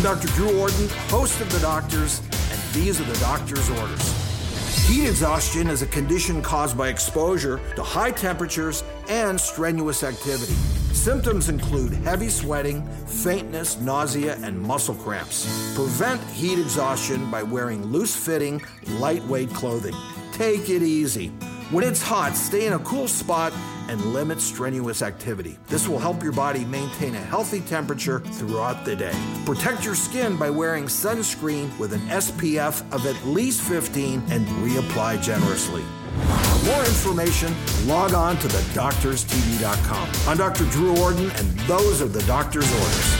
I'm Dr. Drew Ordon, host of The Doctors, and these are the doctor's orders. Heat exhaustion is a condition caused by exposure to high temperatures and strenuous activity. Symptoms include heavy sweating, faintness, nausea, and muscle cramps. Prevent heat exhaustion by wearing loose fitting, lightweight clothing. Take it easy. When it's hot, stay in a cool spot and limit strenuous activity. This will help your body maintain a healthy temperature throughout the day. Protect your skin by wearing sunscreen with an SPF of at least 15 and reapply generously. For more information, log on to thedoctorstv.com. I'm Dr. Drew Ordon, and those are the doctor's orders.